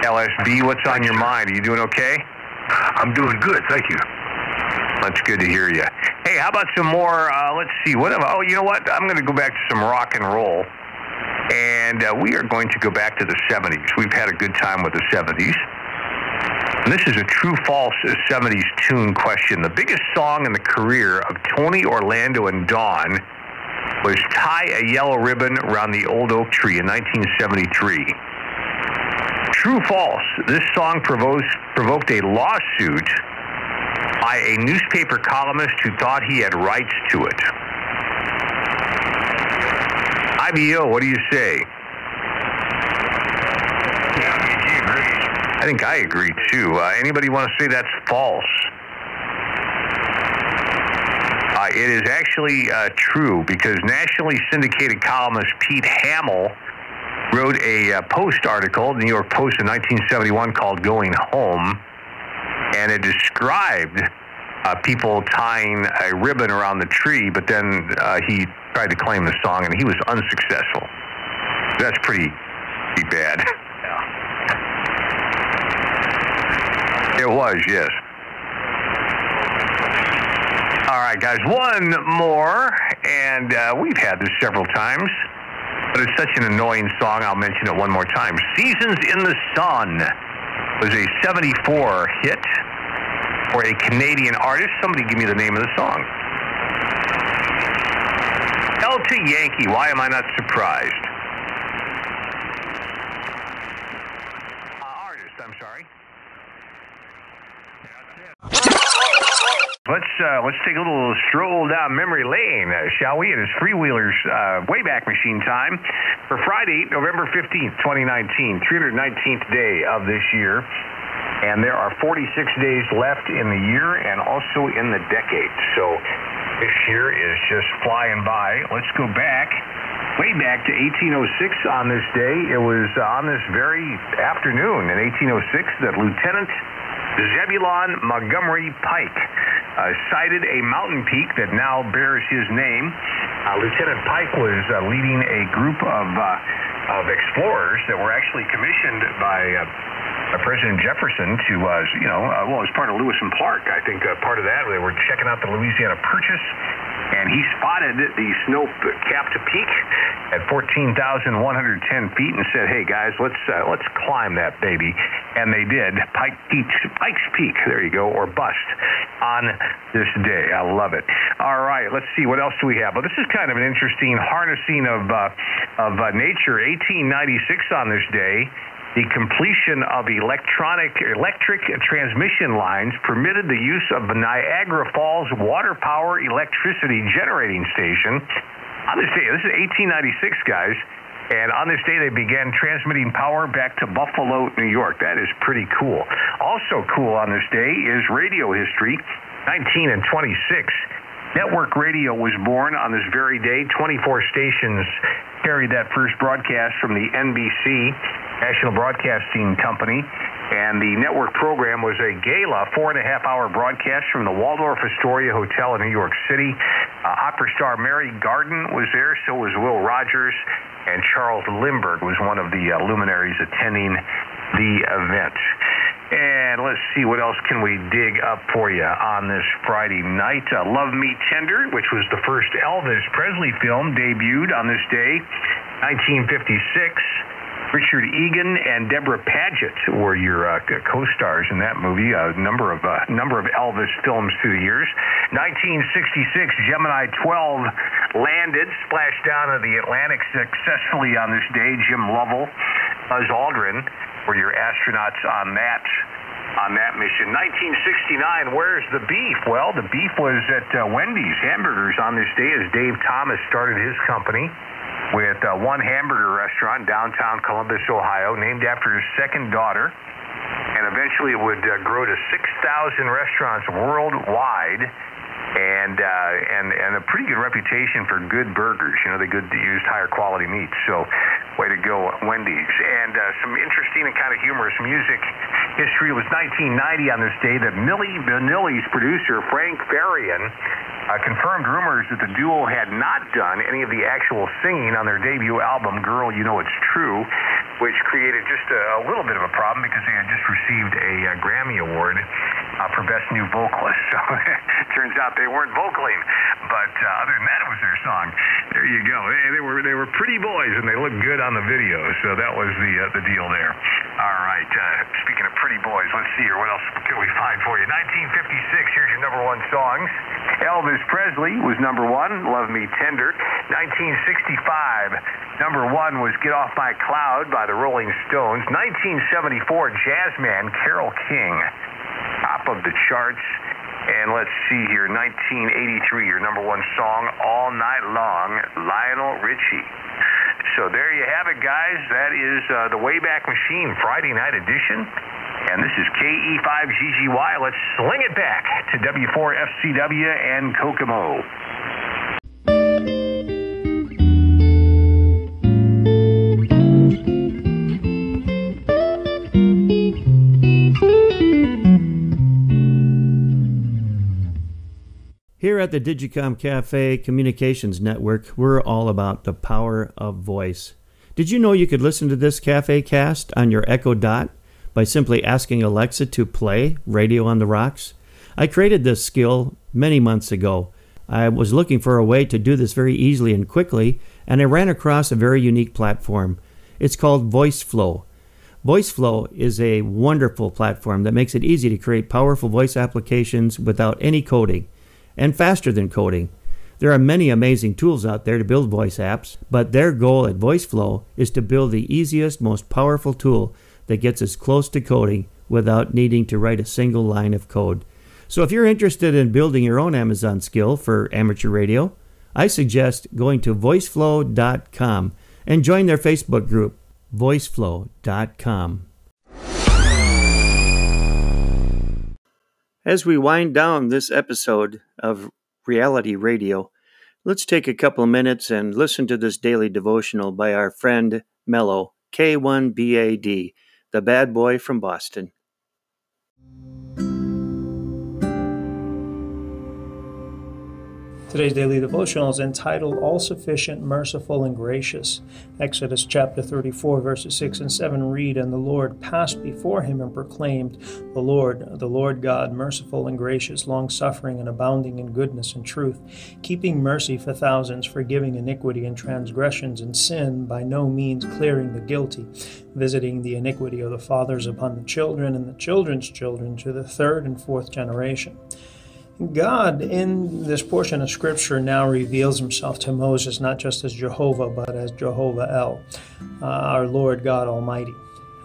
LSB, what's on your mind? Are you doing okay? I'm doing good, thank you. That's good to hear you. Hey, how about some more? Uh, let's see. What? Oh, you know what? I'm going to go back to some rock and roll, and uh, we are going to go back to the 70s. We've had a good time with the 70s. And this is a true false 70s tune question. The biggest song in the career of Tony Orlando and Dawn was Tie a Yellow Ribbon Around the Old Oak Tree in 1973. True false. This song provoked, provoked a lawsuit by a newspaper columnist who thought he had rights to it. IBO, what do you say? I think I agree too. Uh, anybody want to say that's false? Uh, it is actually uh, true because nationally syndicated columnist Pete Hamill wrote a uh, Post article, the New York Post in 1971, called Going Home, and it described uh, people tying a ribbon around the tree, but then uh, he tried to claim the song and he was unsuccessful. That's pretty, pretty bad. It was, yes. All right, guys, one more, and uh, we've had this several times, but it's such an annoying song, I'll mention it one more time. Seasons in the Sun was a 74 hit for a Canadian artist. Somebody give me the name of the song. Delta Yankee, why am I not surprised? Uh, artist, I'm sorry. Let's uh, let's take a little stroll down memory lane, uh, shall we? It is Freewheelers uh, Wayback Machine time for Friday, November 15th, 2019, 319th day of this year. And there are 46 days left in the year and also in the decade. So this year is just flying by. Let's go back, way back to 1806 on this day. It was on this very afternoon in 1806 that Lieutenant Zebulon Montgomery Pike uh, sighted a mountain peak that now bears his name. Uh, Lieutenant Pike was uh, leading a group of uh, of explorers that were actually commissioned by. Uh, President Jefferson to, uh, you know, well, as part of Lewis and Clark, I think part of that they were checking out the Louisiana Purchase, and he spotted the snow-capped peak at 14,110 feet and said, "Hey guys, let's uh, let's climb that baby," and they did. Pike Peak, Pikes Peak, there you go, or bust on this day. I love it. All right, let's see what else do we have. Well, this is kind of an interesting harnessing of uh, of uh, nature. 1896 on this day. The completion of electronic electric transmission lines permitted the use of the Niagara Falls Water Power Electricity Generating Station. On this day, this is 1896, guys, and on this day they began transmitting power back to Buffalo, New York. That is pretty cool. Also cool on this day is radio history, 19 and 26. Network radio was born on this very day. 24 stations carried that first broadcast from the NBC, National Broadcasting Company. And the network program was a gala, four and a half hour broadcast from the Waldorf Astoria Hotel in New York City. Uh, opera star Mary Garden was there, so was Will Rogers, and Charles Lindbergh was one of the uh, luminaries attending the event. And let's see what else can we dig up for you on this Friday night. Uh, Love Me Tender, which was the first Elvis Presley film, debuted on this day, 1956. Richard Egan and Debra Paget were your uh, co-stars in that movie. A number of uh, number of Elvis films through the years. 1966, Gemini 12 landed, splashed down in the Atlantic successfully on this day. Jim Lovell, Buzz Aldrin were your astronauts on that on that mission. 1969, where's the beef? Well, the beef was at uh, Wendy's Hamburgers on this day as Dave Thomas started his company with uh, one hamburger restaurant downtown Columbus, Ohio, named after his second daughter. And eventually it would uh, grow to 6,000 restaurants worldwide and uh, and and a pretty good reputation for good burgers. You know, they good used higher quality meats. So, way to go, Wendy's. And uh, some interesting and kind of humorous music history. It was 1990 on this day that Milli Vanilli's producer Frank Farian uh, confirmed rumors that the duo had not done any of the actual singing on their debut album, Girl, You Know It's True. which created just a, a little bit of a problem because they had just received a, uh Grammy Award uh, for Best New Vocalist. So turns out they weren't vocaling, but uh, other than that, it was their song. There you go. They, they were they were pretty boys and they looked good on the video. So that was the uh, the deal there. All right. Uh, speaking of pretty boys, let's see here. What else can we find for you? 1956. Here's your number one songs. Elvis Presley was number one. Love Me Tender. 1965. Number one was Get Off My Cloud by the Rolling Stones. 1974. Jazzman Carole King. Top of the charts. And let's see here, 1983, your number one song, All Night Long, Lionel Richie. So there you have it, guys. That is uh, the Wayback Machine Friday night edition. And this is KE5GGY. Let's sling it back to W4FCW and Kokomo. Here at the Digicom Cafe Communications Network, we're all about the power of voice. Did you know you could listen to this Cafe cast on your Echo Dot by simply asking Alexa to play Radio on the Rocks? I created this skill many months ago. I was looking for a way to do this very easily and quickly, and I ran across a very unique platform. It's called VoiceFlow. VoiceFlow is a wonderful platform that makes it easy to create powerful voice applications without any coding and faster than coding. There are many amazing tools out there to build voice apps, but their goal at VoiceFlow is to build the easiest, most powerful tool that gets as close to coding without needing to write a single line of code. So if you're interested in building your own Amazon skill for amateur radio, I suggest going to voiceflow.com and join their Facebook group, voiceflow.com. As we wind down this episode of Reality Radio, let's take a couple minutes and listen to this daily devotional by our friend Mello, K1BAD, the bad boy from Boston. Today's daily devotional is entitled All Sufficient, Merciful, and Gracious. Exodus chapter 34, verses 6 and 7 read, And the Lord passed before him and proclaimed, The Lord, the Lord God, merciful and gracious, long suffering and abounding in goodness and truth, keeping mercy for thousands, forgiving iniquity and transgressions and sin, by no means clearing the guilty, visiting the iniquity of the fathers upon the children and the children's children to the third and fourth generation. God, in this portion of Scripture, now reveals himself to Moses not just as Jehovah, but as Jehovah El, uh, our Lord God Almighty.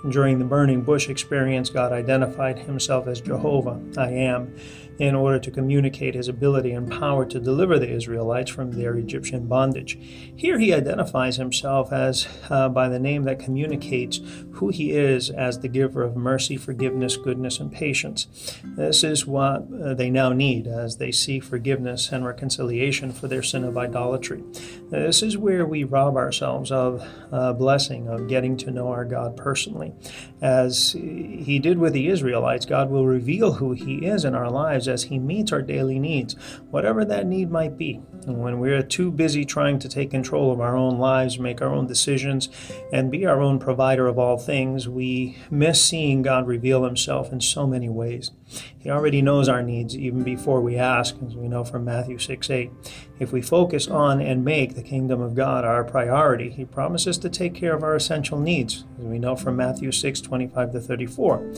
During the burning bush experience, God identified himself as Jehovah, I am, in order to communicate his ability and power to deliver the Israelites from their Egyptian bondage. Here he identifies himself as uh, by the name that communicates who he is as the giver of mercy, forgiveness, goodness, and patience. This is what uh, they now need as they seek forgiveness and reconciliation for their sin of idolatry. This is where we rob ourselves of a blessing of getting to know our God personally. As he did with the Israelites, God will reveal who he is in our lives as He meets our daily needs, whatever that need might be. And when we're too busy trying to take control of our own lives, make our own decisions, and be our own provider of all things, we miss seeing God reveal Himself in so many ways. He already knows our needs even before we ask, as we know from Matthew 6 8. If we focus on and make the kingdom of God our priority, He promises to take care of our essential needs, as we know from Matthew 6 25 to 34.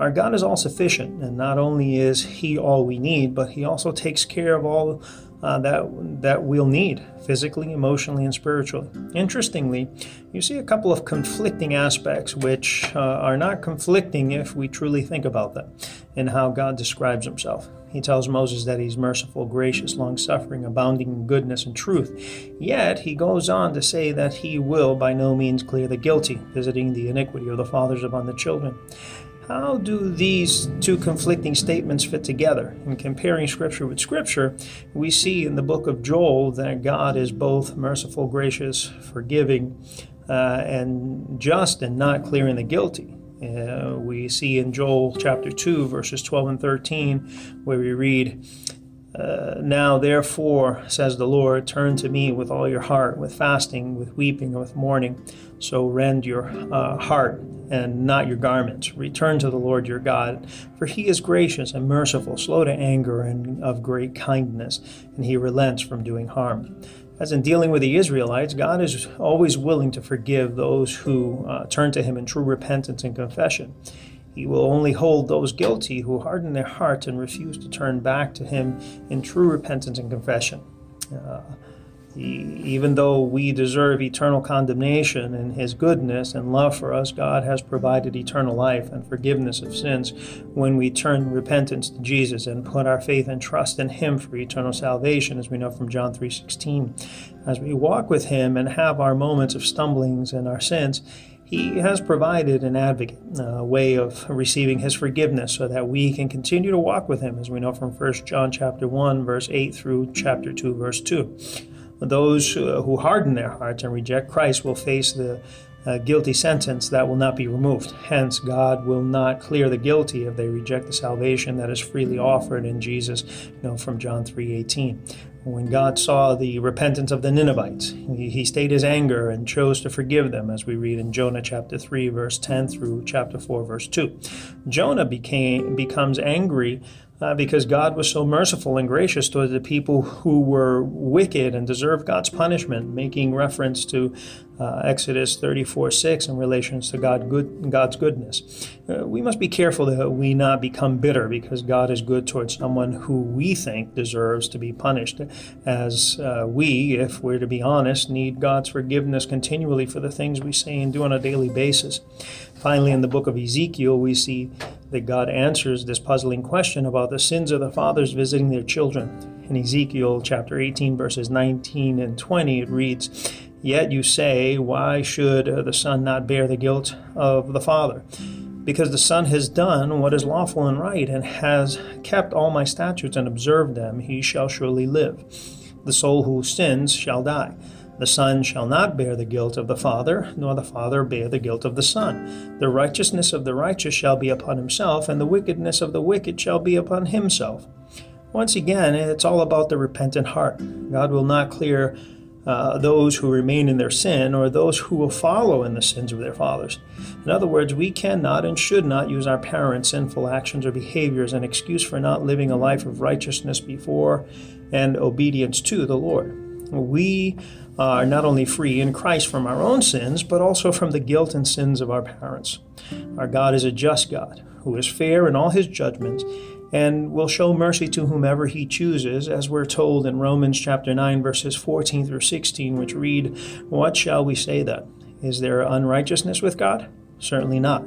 Our God is all sufficient, and not only is He all we need, but He also takes care of all uh, that that we'll need physically, emotionally, and spiritually. Interestingly, you see a couple of conflicting aspects which uh, are not conflicting if we truly think about them in how God describes Himself. He tells Moses that he's merciful, gracious, long suffering, abounding in goodness and truth. Yet he goes on to say that he will by no means clear the guilty, visiting the iniquity of the fathers upon the children. How do these two conflicting statements fit together? In comparing Scripture with Scripture, we see in the book of Joel that God is both merciful, gracious, forgiving, uh, and just and not clearing the guilty. Uh, we see in Joel chapter 2, verses 12 and 13, where we read, Uh, now, therefore, says the Lord, turn to me with all your heart, with fasting, with weeping, with mourning. So rend your uh, heart and not your garments. Return to the Lord your God, for he is gracious and merciful, slow to anger, and of great kindness, and he relents from doing harm. As in dealing with the Israelites, God is always willing to forgive those who uh, turn to him in true repentance and confession. He will only hold those guilty who harden their hearts and refuse to turn back to Him in true repentance and confession. Uh, even though we deserve eternal condemnation, in His goodness and love for us, God has provided eternal life and forgiveness of sins when we turn repentance to Jesus and put our faith and trust in Him for eternal salvation, as we know from John 3:16. As we walk with Him and have our moments of stumblings and our sins, he has provided an advocate, a way of receiving his forgiveness so that we can continue to walk with him, as we know from 1 John chapter 1, verse 8 through chapter 2, verse 2. Those uh, who harden their hearts and reject Christ will face the uh, guilty sentence that will not be removed. Hence, God will not clear the guilty if they reject the salvation that is freely offered in Jesus, you know, from John 3:18. When God saw the repentance of the Ninevites, he, he stayed his anger and chose to forgive them, as we read in Jonah chapter 3, verse 10 through chapter 4, verse 2. Jonah became becomes angry uh, because God was so merciful and gracious toward the people who were wicked and deserved God's punishment, making reference to uh, Exodus 34 6 in relation to God good, God's goodness. Uh, we must be careful that we not become bitter because God is good towards someone who we think deserves to be punished, as uh, we, if we're to be honest, need God's forgiveness continually for the things we say and do on a daily basis. Finally, in the book of Ezekiel, we see that God answers this puzzling question about the sins of the fathers visiting their children. In Ezekiel chapter 18, verses 19 and 20, it reads, Yet you say, Why should uh, the Son not bear the guilt of the Father? Because the Son has done what is lawful and right, and has kept all my statutes and observed them, he shall surely live. The soul who sins shall die. The Son shall not bear the guilt of the Father, nor the Father bear the guilt of the Son. The righteousness of the righteous shall be upon himself, and the wickedness of the wicked shall be upon himself. Once again, it's all about the repentant heart. God will not clear uh, those who remain in their sin or those who will follow in the sins of their fathers. In other words, we cannot and should not use our parents' sinful actions or behavior as an excuse for not living a life of righteousness before and obedience to the Lord. We are not only free in Christ from our own sins, but also from the guilt and sins of our parents. Our God is a just God who is fair in all his judgments and will show mercy to whomever he chooses, as we're told in Romans chapter 9, verses 14 through 16, which read, What shall we say then? Is there unrighteousness with God? Certainly not.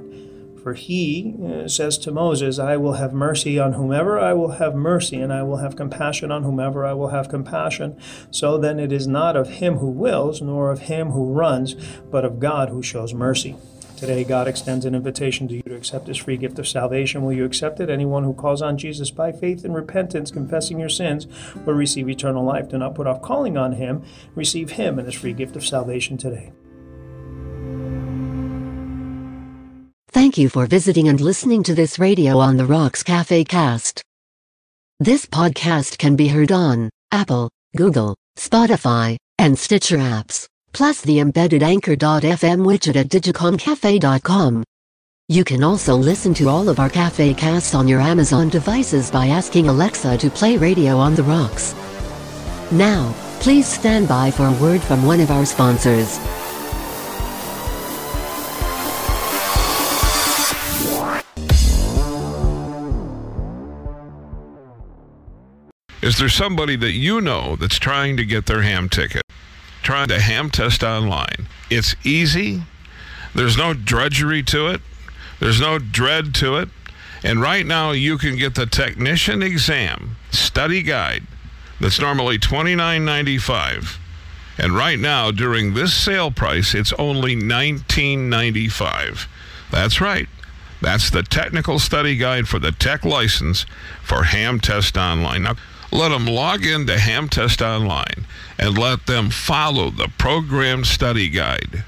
For he uh, says to Moses, I will have mercy on whomever I will have mercy, and I will have compassion on whomever I will have compassion. So then it is not of him who wills, nor of him who runs, but of God who shows mercy. Today, God extends an invitation to you to accept His free gift of salvation. Will you accept it? Anyone who calls on Jesus by faith and repentance, confessing your sins, will receive eternal life. Do not put off calling on Him. Receive Him and His free gift of salvation today. Thank you for visiting and listening to this Radio on the Rocks Cafe cast. This podcast can be heard on Apple, Google, Spotify, and Stitcher apps, plus the embedded Anchor.fm widget at digicomcafe.com. You can also listen to all of our cafe casts on your Amazon devices by asking Alexa to play Radio on the Rocks. Now, please stand by for a word from one of our sponsors. Is there somebody that you know that's trying to get their ham ticket? Trying to ham test online. It's easy. There's no drudgery to it. There's no dread to it. And right now you can get the technician exam study guide that's normally $29.95. And right now during this sale price it's only $19.95. That's right. That's the technical study guide for the tech license for Ham Test Online. Now, let them log into Ham Test Online and let them follow the programmed study guide.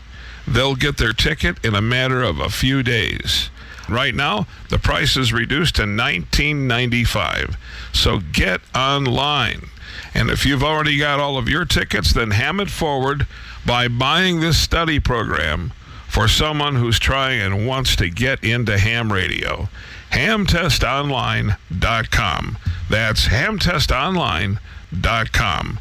They'll get their ticket in a matter of a few days. Right now, the price is reduced to $19.95. So get online. And if you've already got all of your tickets, then ham it forward by buying this study program for someone who's trying and wants to get into ham radio. Hamtestonline.com. That's hamtestonline.com.